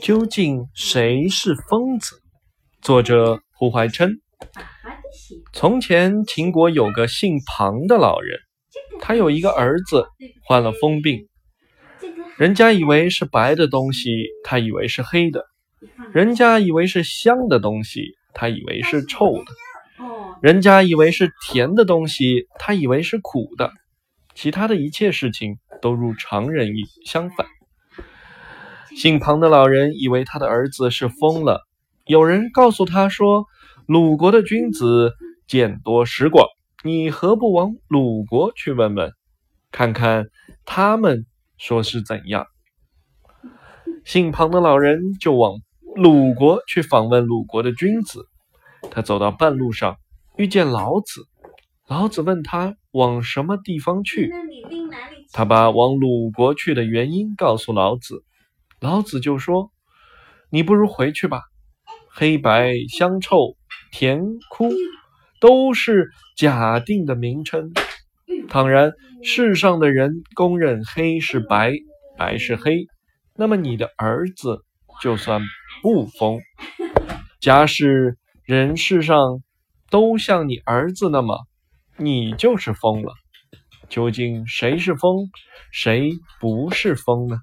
究竟谁是疯子？作者胡怀琛。从前，秦国有个姓庞的老人，他有一个儿子患了疯病。人家以为是白的东西，他以为是黑的；人家以为是香的东西，他以为是臭的；人家以为是甜的东西，他以为是苦的。其他的一切事情都如常人意相反。姓庞的老人以为他的儿子是疯了。有人告诉他说：“鲁国的君子见多识广，你何不往鲁国去问问，看看他们说是怎样？”姓庞的老人就往鲁国去访问鲁国的君子。他走到半路上，遇见老子。老子问他往什么地方去，他把往鲁国去的原因告诉老子。老子就说：“你不如回去吧。黑白香臭甜苦都是假定的名称。倘然世上的人公认黑是白，白是黑，那么你的儿子就算不疯。假使人世上都像你儿子那么，你就是疯了。究竟谁是疯，谁不是疯呢？”